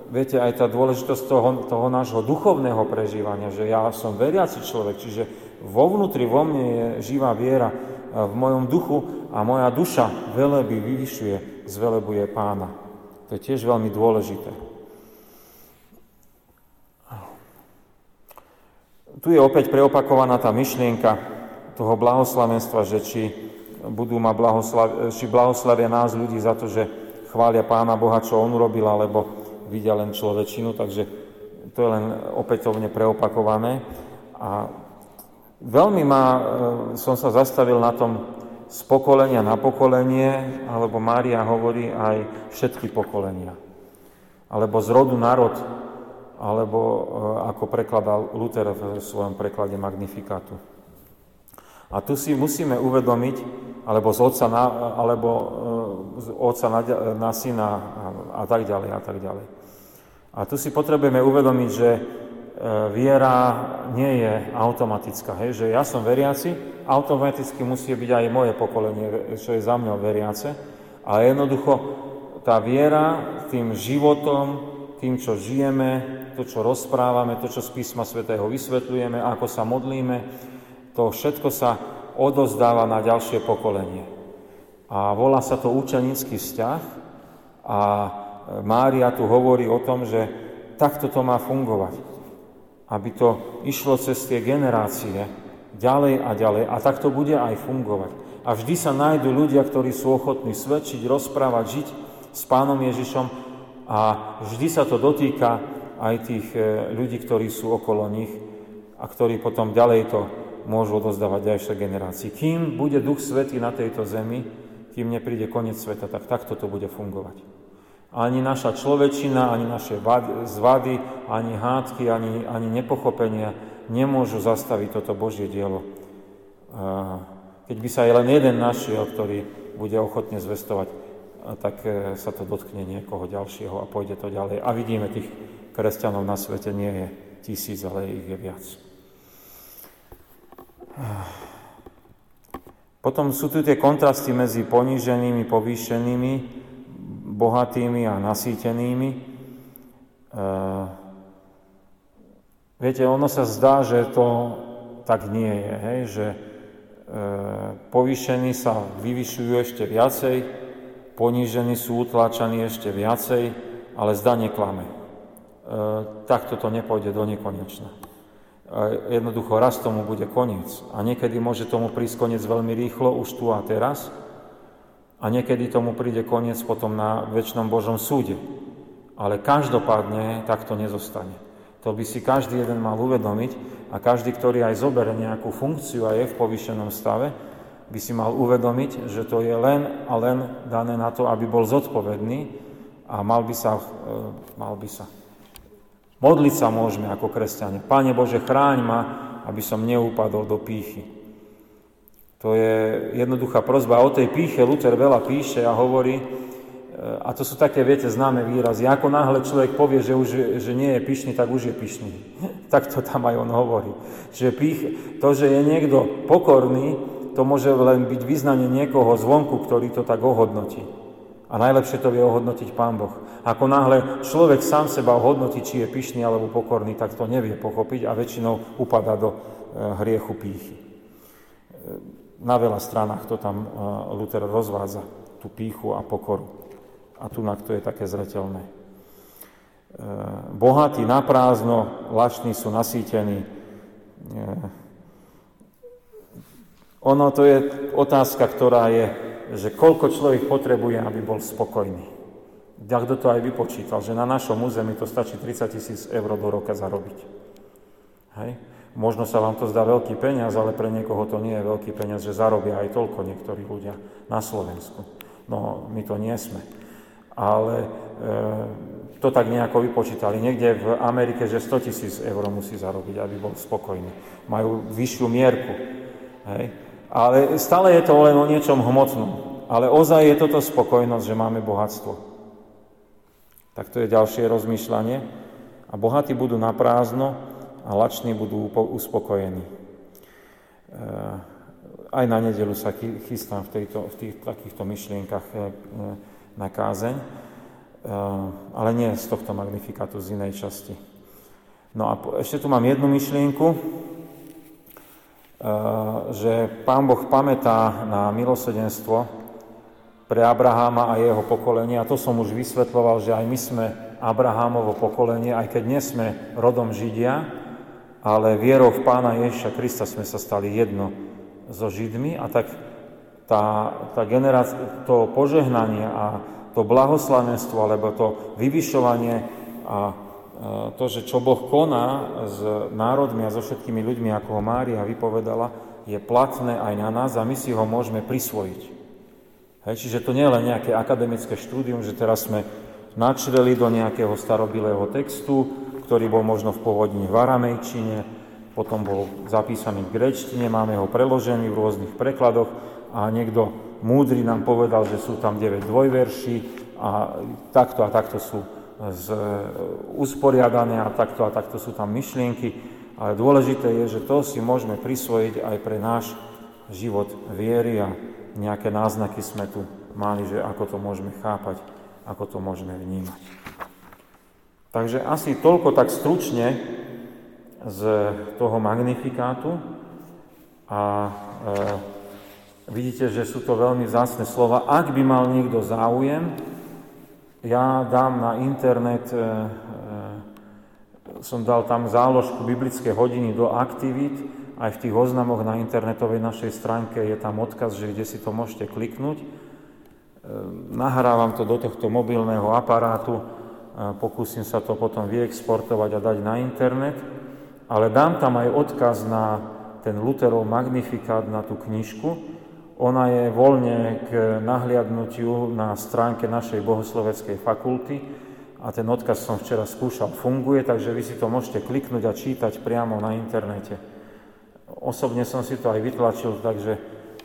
viete, aj tá dôležitosť toho, toho nášho duchovného prežívania, že ja som veriaci človek, čiže vo vnútri, vo mne je živá viera, v mojom duchu a moja duša veleby vyvyšuje, zvelebuje pána. To je tiež veľmi dôležité. Tu je opäť preopakovaná tá myšlienka toho blahoslavenstva, že či budú ma blahoslav, či blahoslavia nás ľudí za to, že chvália Pána Boha, čo On urobil, alebo vidia len človečinu, takže to je len opätovne preopakované. A Veľmi ma, e, som sa zastavil na tom z pokolenia na pokolenie, alebo Mária hovorí aj všetky pokolenia. Alebo z rodu národ, alebo e, ako prekladal Luther v svojom preklade Magnifikátu. A tu si musíme uvedomiť, alebo z otca na, alebo e, z otca na, na syna a, tak ďalej a tak ďalej. A tu si potrebujeme uvedomiť, že E, viera nie je automatická. Hej? Že ja som veriaci, automaticky musí byť aj moje pokolenie, čo je za mňa veriace. A jednoducho tá viera tým životom, tým, čo žijeme, to, čo rozprávame, to, čo z písma svätého vysvetľujeme, ako sa modlíme, to všetko sa odozdáva na ďalšie pokolenie. A volá sa to učenický vzťah a Mária tu hovorí o tom, že takto to má fungovať aby to išlo cez tie generácie ďalej a ďalej. A tak to bude aj fungovať. A vždy sa nájdú ľudia, ktorí sú ochotní svedčiť, rozprávať, žiť s Pánom Ježišom a vždy sa to dotýka aj tých e, ľudí, ktorí sú okolo nich a ktorí potom ďalej to môžu odozdávať ďalšie generácii. Kým bude Duch Svetý na tejto zemi, kým nepríde koniec sveta, tak takto to bude fungovať. Ani naša človečina, ani naše zvady, ani hádky, ani, ani nepochopenia nemôžu zastaviť toto Božie dielo. Keď by sa aj len jeden našiel, ktorý bude ochotne zvestovať, tak e, sa to dotkne niekoho ďalšieho a pôjde to ďalej. A vidíme, tých kresťanov na svete nie je tisíc, ale ich je viac. Potom sú tu tie kontrasty medzi poníženými, povýšenými, bohatými a nasýtenými. E, viete, ono sa zdá, že to tak nie je, hej? že e, povýšení sa vyvyšujú ešte viacej, ponížení sú utláčaní ešte viacej, ale zdá neklame. E, takto to nepôjde do nekonečna jednoducho raz tomu bude koniec. A niekedy môže tomu prísť koniec veľmi rýchlo, už tu a teraz. A niekedy tomu príde koniec potom na väčšnom Božom súde. Ale každopádne takto nezostane. To by si každý jeden mal uvedomiť a každý, ktorý aj zoberie nejakú funkciu a je v povyšenom stave, by si mal uvedomiť, že to je len a len dané na to, aby bol zodpovedný a mal by sa, e, mal by sa Modliť sa môžeme ako kresťania. Pane Bože, chráň ma, aby som neupadol do pýchy. To je jednoduchá prozba. O tej píche Luther veľa píše a hovorí, e, a to sú také, viete, známe výrazy. Ako náhle človek povie, že, už, že nie je pyšný, tak už je pyšný. tak to tam aj on hovorí. Že pích, to, že je niekto pokorný, to môže len byť vyznanie niekoho zvonku, ktorý to tak ohodnotí. A najlepšie to vie ohodnotiť Pán Boh. Ako náhle človek sám seba ohodnotí, či je pyšný alebo pokorný, tak to nevie pochopiť a väčšinou upadá do e, hriechu pýchy. E, na veľa stranách to tam e, Luther rozvádza, tú pýchu a pokoru. A tu na to je také zretelné. Bohatí na prázdno, lační sú nasýtení. Ono to je otázka, ktorá je že koľko človek potrebuje, aby bol spokojný. kto to aj vypočítal, že na našom území to stačí 30 tisíc eur do roka zarobiť. Hej? Možno sa vám to zdá veľký peniaz, ale pre niekoho to nie je veľký peniaz, že zarobia aj toľko niektorí ľudia na Slovensku. No, my to nie sme. Ale e, to tak nejako vypočítali. Niekde v Amerike, že 100 tisíc eur musí zarobiť, aby bol spokojný. Majú vyššiu mierku. Hej? Ale stále je to len o niečom hmotnom. Ale ozaj je toto spokojnosť, že máme bohatstvo. Tak to je ďalšie rozmýšľanie. A bohatí budú na prázdno a lační budú uspokojení. E, aj na nedelu sa chystám v, tejto, v tých, takýchto myšlienkach e, na kázeň, e, ale nie z tohto magnifikátu, z inej časti. No a ešte tu mám jednu myšlienku, že Pán Boh pamätá na milosedenstvo pre Abraháma a jeho pokolenie. A to som už vysvetloval, že aj my sme Abrahámovo pokolenie, aj keď nie sme rodom Židia, ale vierou v Pána Ježiša Krista sme sa stali jedno so Židmi a tak tá, tá generácia, to požehnanie a to blahoslavenstvo, alebo to vyvyšovanie a to, že čo Boh koná s národmi a so všetkými ľuďmi, ako ho Mária vypovedala, je platné aj na nás a my si ho môžeme prisvojiť. Hej, čiže to nie je len nejaké akademické štúdium, že teraz sme načreli do nejakého starobilého textu, ktorý bol možno v pôvodní v aramejčine, potom bol zapísaný v grečtine, máme ho preložený v rôznych prekladoch a niekto múdry nám povedal, že sú tam 9 dvojverší a takto a takto sú z, e, usporiadané a takto a takto sú tam myšlienky, ale dôležité je, že to si môžeme prisvojiť aj pre náš život viery a nejaké náznaky sme tu mali, že ako to môžeme chápať, ako to môžeme vnímať. Takže asi toľko tak stručne z toho magnifikátu a e, vidíte, že sú to veľmi vzácne slova. Ak by mal niekto záujem, ja dám na internet, e, e, som dal tam záložku biblické hodiny do aktivít, aj v tých oznamoch na internetovej našej stránke je tam odkaz, že kde si to môžete kliknúť. E, nahrávam to do tohto mobilného aparátu, pokúsim sa to potom vyexportovať a dať na internet, ale dám tam aj odkaz na ten Lutherov magnifikát, na tú knižku, ona je voľne k nahliadnutiu na stránke našej bohosloveckej fakulty a ten odkaz som včera skúšal, funguje, takže vy si to môžete kliknúť a čítať priamo na internete. Osobne som si to aj vytlačil, takže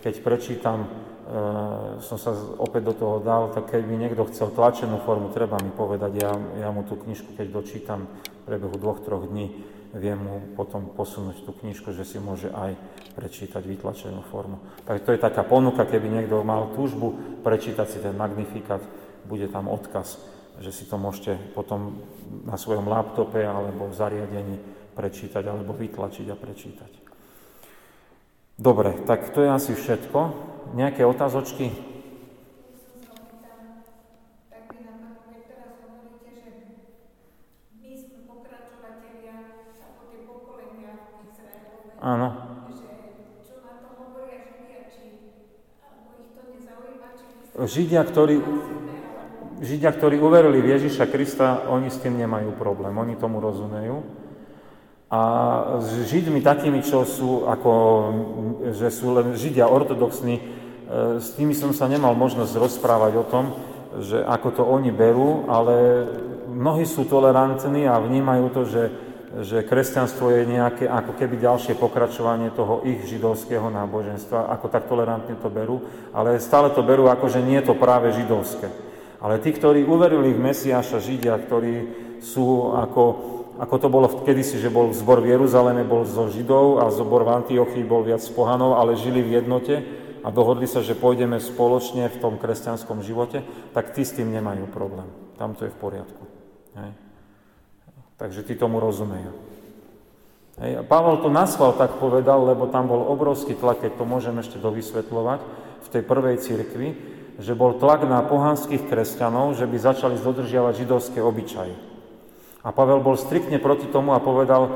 keď prečítam som sa opäť do toho dal, tak keď by niekto chcel tlačenú formu, treba mi povedať, ja, ja mu tú knižku, keď dočítam v priebehu dvoch, troch dní, viem mu potom posunúť tú knižku, že si môže aj prečítať vytlačenú formu. Tak to je taká ponuka, keby niekto mal túžbu prečítať si ten magnifikát, bude tam odkaz, že si to môžete potom na svojom laptope alebo v zariadení prečítať alebo vytlačiť a prečítať. Dobre, tak to je asi všetko. Nejaké otázočky? Áno. Židia, ktorí, Židia, ktorí uverili v Ježiša Krista, oni s tým nemajú problém, oni tomu rozumejú. A s Židmi takými, čo sú, ako, že sú len Židia ortodoxní, e, s tými som sa nemal možnosť rozprávať o tom, že ako to oni berú, ale mnohí sú tolerantní a vnímajú to, že že kresťanstvo je nejaké ako keby ďalšie pokračovanie toho ich židovského náboženstva, ako tak tolerantne to berú, ale stále to berú ako, že nie je to práve židovské. Ale tí, ktorí uverili v Mesiáša Židia, ktorí sú ako, ako to bolo kedysi, že bol zbor v Jeruzaleme, bol zo Židov a zbor v Antiochii bol viac z pohanov, ale žili v jednote a dohodli sa, že pôjdeme spoločne v tom kresťanskom živote, tak tí s tým nemajú problém. Tam to je v poriadku. Hej. Takže tí tomu rozumejú. Hej. A Pavel to nasval tak povedal, lebo tam bol obrovský tlak, keď to môžem ešte dovysvetľovať, v tej prvej cirkvi, že bol tlak na pohanských kresťanov, že by začali dodržiavať židovské obyčaje. A Pavel bol striktne proti tomu a povedal,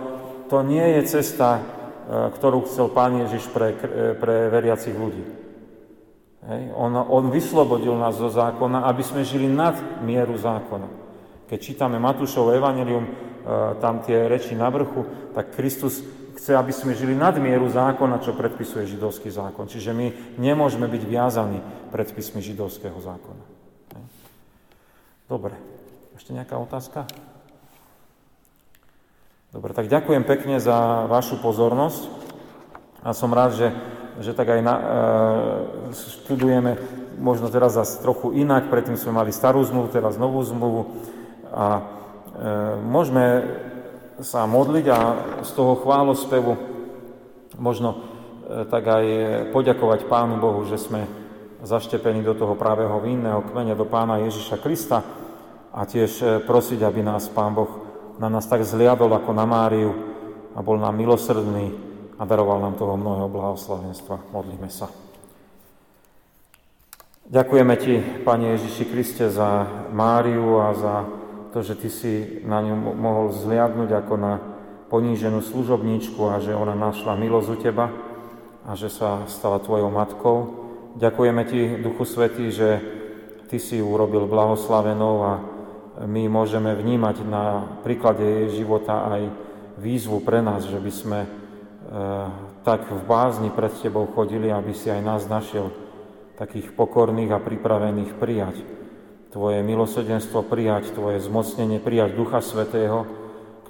to nie je cesta, e, ktorú chcel Pán Ježiš pre, e, pre veriacich ľudí. Hej. On, on vyslobodil nás zo zákona, aby sme žili nad mieru zákona. Keď čítame Matúšov evanelium, tam tie reči na vrchu, tak Kristus chce, aby sme žili nad mieru zákona, čo predpisuje židovský zákon. Čiže my nemôžeme byť viazaní predpismi židovského zákona. Dobre. Ešte nejaká otázka? Dobre, tak ďakujem pekne za vašu pozornosť a som rád, že, že tak aj na, e, študujeme možno teraz zase trochu inak, predtým sme mali starú zmluvu, teraz novú zmluvu a E, môžeme sa modliť a z toho chválospevu možno e, tak aj poďakovať Pánu Bohu, že sme zaštepení do toho pravého vinného kmeňa, do Pána Ježiša Krista a tiež e, prosiť, aby nás Pán Boh na nás tak zliadol ako na Máriu a bol nám milosrdný a daroval nám toho mnohého blahoslavenstva. Modlíme sa. Ďakujeme Ti, Pane Ježiši Kriste, za Máriu a za to, že ty si na ňu mohol zliadnúť ako na poníženú služobníčku a že ona našla milosť u teba a že sa stala tvojou matkou. Ďakujeme ti, Duchu Svetý, že ty si ju urobil blahoslavenou a my môžeme vnímať na príklade jej života aj výzvu pre nás, že by sme e, tak v bázni pred tebou chodili, aby si aj nás našiel takých pokorných a pripravených prijať Tvoje milosrdenstvo prijať, Tvoje zmocnenie prijať Ducha Svetého,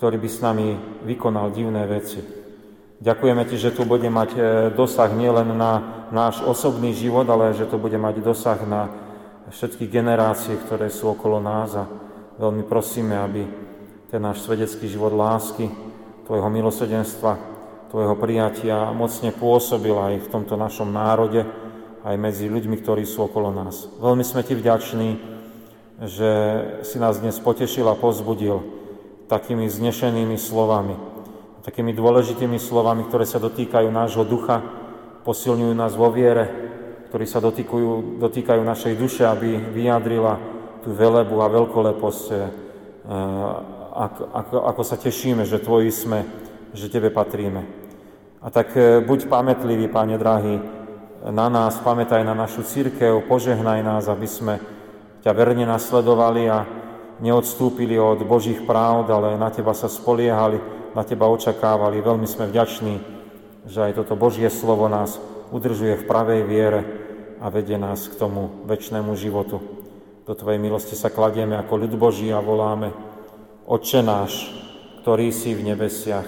ktorý by s nami vykonal divné veci. Ďakujeme Ti, že tu bude mať e, dosah nielen na náš osobný život, ale že to bude mať dosah na všetky generácie, ktoré sú okolo nás a veľmi prosíme, aby ten náš svedecký život lásky, Tvojho milosrdenstva, Tvojho prijatia mocne pôsobil aj v tomto našom národe, aj medzi ľuďmi, ktorí sú okolo nás. Veľmi sme Ti vďační, že si nás dnes potešil a pozbudil takými znešenými slovami, takými dôležitými slovami, ktoré sa dotýkajú nášho ducha, posilňujú nás vo viere, ktorí sa dotýkajú, dotýkajú našej duše, aby vyjadrila tú velebu a veľkoleposť, ako, ako, ako sa tešíme, že Tvoji sme, že Tebe patríme. A tak eh, buď pamätlivý, Pane drahý, na nás, pamätaj na našu církev, požehnaj nás, aby sme ťa verne nasledovali a neodstúpili od Božích práv, ale na Teba sa spoliehali, na Teba očakávali. Veľmi sme vďační, že aj toto Božie slovo nás udržuje v pravej viere a vedie nás k tomu väčšnému životu. Do Tvojej milosti sa kladieme ako ľud Boží a voláme Oče náš, ktorý si v nebesiach,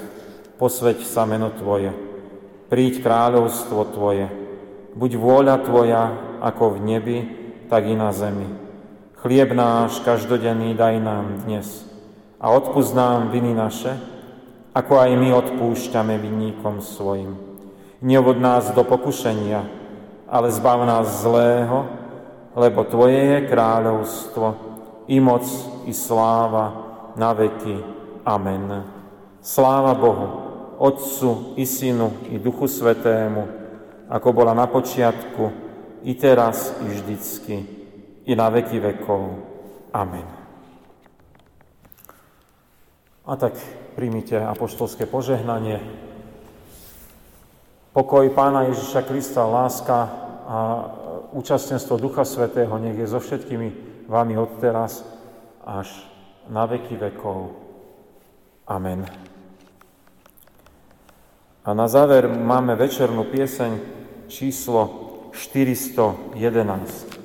posveď sa meno Tvoje, príď kráľovstvo Tvoje, buď vôľa Tvoja ako v nebi, tak i na zemi. Chlieb náš každodenný daj nám dnes a odpúsť nám viny naše, ako aj my odpúšťame vinníkom svojim. Neovod nás do pokušenia, ale zbav nás zlého, lebo Tvoje je kráľovstvo, i moc, i sláva, na veky. Amen. Sláva Bohu, Otcu, i Synu, i Duchu Svetému, ako bola na počiatku, i teraz, i vždycky, i na veky vekov. Amen. A tak príjmite apoštolské požehnanie. Pokoj Pána Ježiša Krista, láska a účastenstvo Ducha Svetého nech je so všetkými vami odteraz až na veky vekov. Amen. A na záver máme večernú pieseň číslo 411.